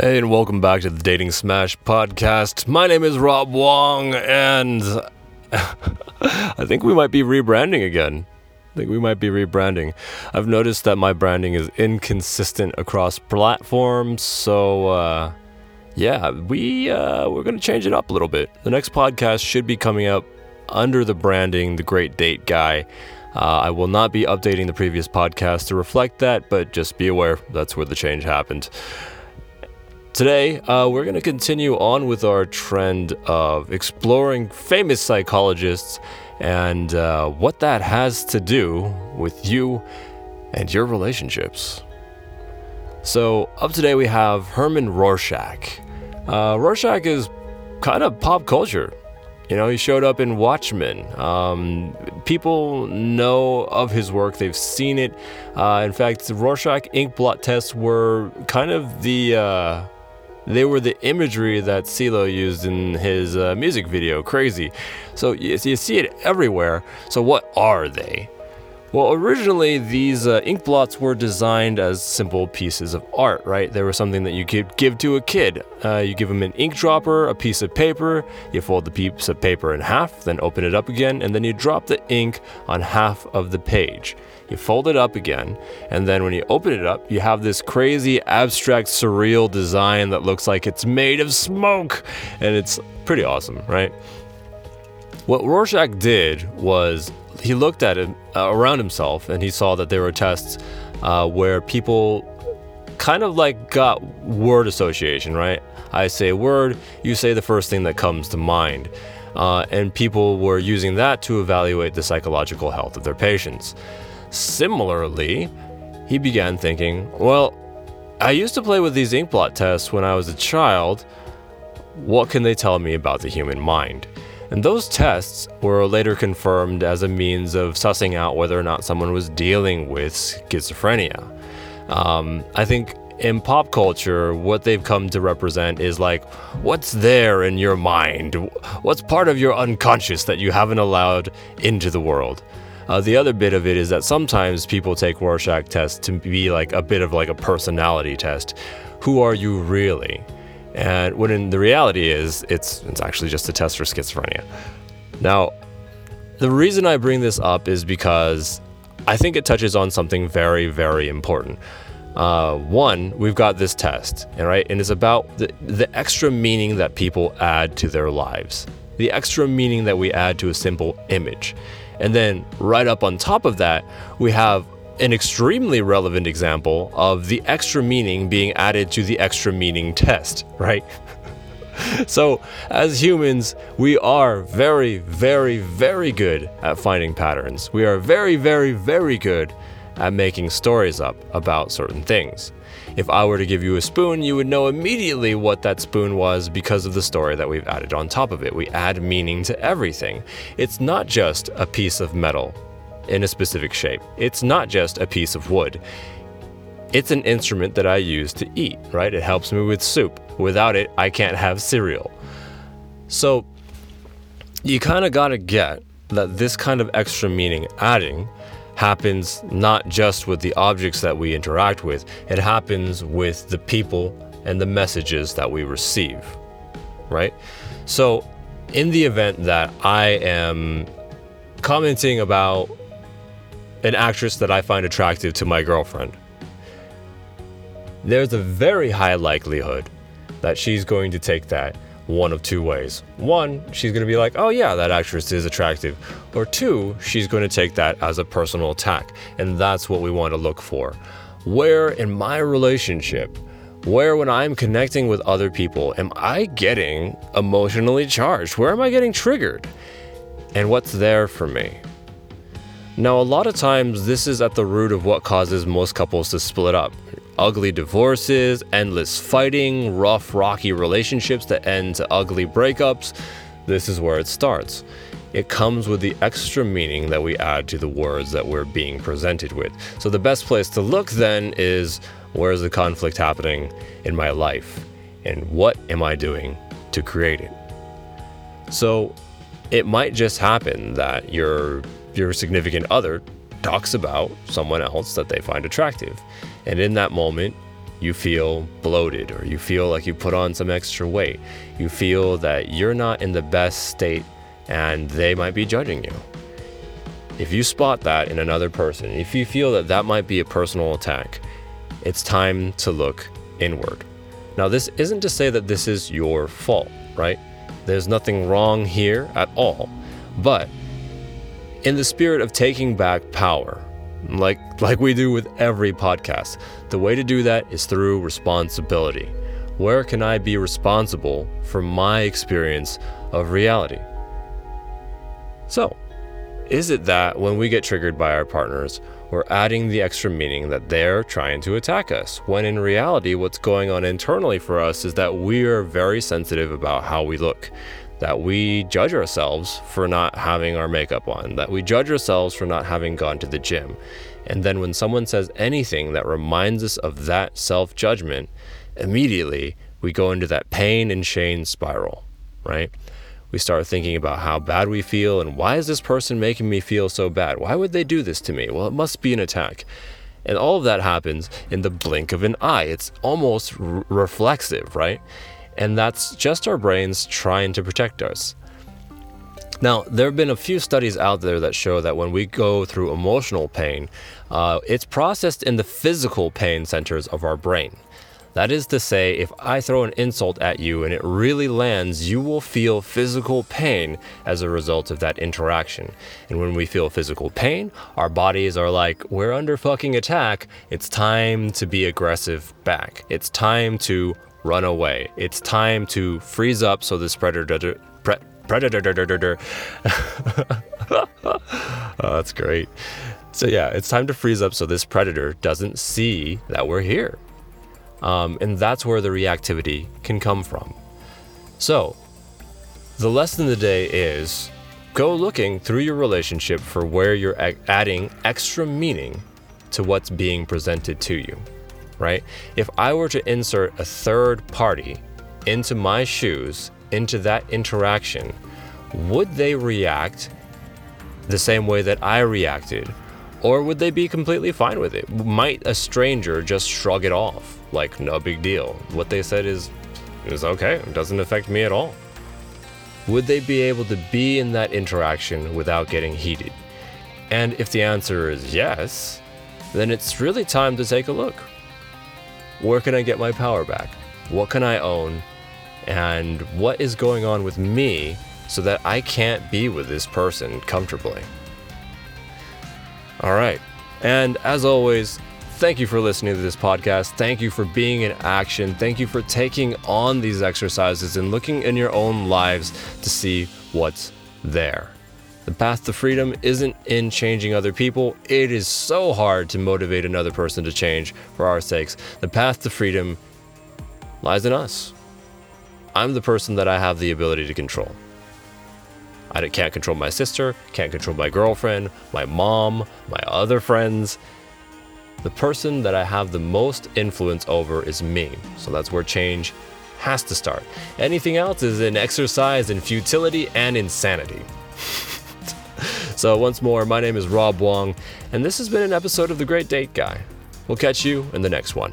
Hey, and welcome back to the Dating Smash podcast. My name is Rob Wong, and I think we might be rebranding again. I think we might be rebranding. I've noticed that my branding is inconsistent across platforms, so uh, yeah, we uh, we're gonna change it up a little bit. The next podcast should be coming up under the branding, the Great Date Guy. Uh, I will not be updating the previous podcast to reflect that, but just be aware that's where the change happened. Today, uh, we're going to continue on with our trend of exploring famous psychologists and uh, what that has to do with you and your relationships. So, up today, we have Hermann Rorschach. Uh, Rorschach is kind of pop culture. You know, he showed up in Watchmen. Um, people know of his work, they've seen it. Uh, in fact, the Rorschach ink blot tests were kind of the uh, they were the imagery that CeeLo used in his uh, music video, Crazy. So you, you see it everywhere. So, what are they? Well, originally, these uh, ink blots were designed as simple pieces of art, right? They were something that you could give to a kid. Uh, you give them an ink dropper, a piece of paper, you fold the piece of paper in half, then open it up again, and then you drop the ink on half of the page. You fold it up again, and then when you open it up, you have this crazy, abstract, surreal design that looks like it's made of smoke, and it's pretty awesome, right? What Rorschach did was he looked at it uh, around himself and he saw that there were tests uh, where people kind of like got word association, right? I say a word, you say the first thing that comes to mind. Uh, and people were using that to evaluate the psychological health of their patients. Similarly, he began thinking, well, I used to play with these ink blot tests when I was a child. What can they tell me about the human mind? And those tests were later confirmed as a means of sussing out whether or not someone was dealing with schizophrenia. Um, I think in pop culture, what they've come to represent is like, what's there in your mind? What's part of your unconscious that you haven't allowed into the world? Uh, the other bit of it is that sometimes people take Rorschach tests to be like a bit of like a personality test. Who are you really? And when in the reality is, it's it's actually just a test for schizophrenia. Now, the reason I bring this up is because I think it touches on something very, very important. Uh, one, we've got this test, right? And it's about the, the extra meaning that people add to their lives, the extra meaning that we add to a simple image. And then right up on top of that, we have an extremely relevant example of the extra meaning being added to the extra meaning test, right? so, as humans, we are very, very, very good at finding patterns. We are very, very, very good at making stories up about certain things. If I were to give you a spoon, you would know immediately what that spoon was because of the story that we've added on top of it. We add meaning to everything. It's not just a piece of metal in a specific shape, it's not just a piece of wood. It's an instrument that I use to eat, right? It helps me with soup. Without it, I can't have cereal. So, you kind of got to get that this kind of extra meaning adding happens not just with the objects that we interact with, it happens with the people and the messages that we receive, right? So, in the event that I am commenting about an actress that I find attractive to my girlfriend, there's a very high likelihood that she's going to take that one of two ways. One, she's going to be like, oh, yeah, that actress is attractive. Or two, she's going to take that as a personal attack. And that's what we want to look for. Where in my relationship, where when I'm connecting with other people, am I getting emotionally charged? Where am I getting triggered? And what's there for me? Now, a lot of times, this is at the root of what causes most couples to split up ugly divorces, endless fighting, rough, rocky relationships that end to ugly breakups. This is where it starts. It comes with the extra meaning that we add to the words that we're being presented with. So, the best place to look then is where's the conflict happening in my life? And what am I doing to create it? So, it might just happen that your your significant other talks about someone else that they find attractive. And in that moment, you feel bloated or you feel like you put on some extra weight. You feel that you're not in the best state and they might be judging you. If you spot that in another person, if you feel that that might be a personal attack, it's time to look inward. Now, this isn't to say that this is your fault, right? There's nothing wrong here at all. But in the spirit of taking back power, like like we do with every podcast. The way to do that is through responsibility. Where can I be responsible for my experience of reality? So, is it that when we get triggered by our partners, we're adding the extra meaning that they're trying to attack us, when in reality, what's going on internally for us is that we are very sensitive about how we look that we judge ourselves for not having our makeup on, that we judge ourselves for not having gone to the gym. And then when someone says anything that reminds us of that self judgment, immediately we go into that pain and shame spiral, right? We start thinking about how bad we feel and why is this person making me feel so bad? Why would they do this to me? Well, it must be an attack. And all of that happens in the blink of an eye. It's almost r- reflexive, right? And that's just our brains trying to protect us. Now, there have been a few studies out there that show that when we go through emotional pain, uh, it's processed in the physical pain centers of our brain. That is to say, if I throw an insult at you and it really lands, you will feel physical pain as a result of that interaction. And when we feel physical pain, our bodies are like, we're under fucking attack. It's time to be aggressive back. It's time to run away. It's time to freeze up so this predator. Pre, predator. oh, that's great. So, yeah, it's time to freeze up so this predator doesn't see that we're here. Um, and that's where the reactivity can come from. So, the lesson of the day is go looking through your relationship for where you're adding extra meaning to what's being presented to you right? If I were to insert a third party into my shoes, into that interaction, would they react the same way that I reacted? Or would they be completely fine with it? Might a stranger just shrug it off? Like, no big deal. What they said is, is okay, it doesn't affect me at all. Would they be able to be in that interaction without getting heated? And if the answer is yes, then it's really time to take a look. Where can I get my power back? What can I own? And what is going on with me so that I can't be with this person comfortably? All right. And as always, thank you for listening to this podcast. Thank you for being in action. Thank you for taking on these exercises and looking in your own lives to see what's there. The path to freedom isn't in changing other people. It is so hard to motivate another person to change for our sakes. The path to freedom lies in us. I'm the person that I have the ability to control. I can't control my sister, can't control my girlfriend, my mom, my other friends. The person that I have the most influence over is me. So that's where change has to start. Anything else is an exercise in futility and insanity. So, once more, my name is Rob Wong, and this has been an episode of The Great Date Guy. We'll catch you in the next one.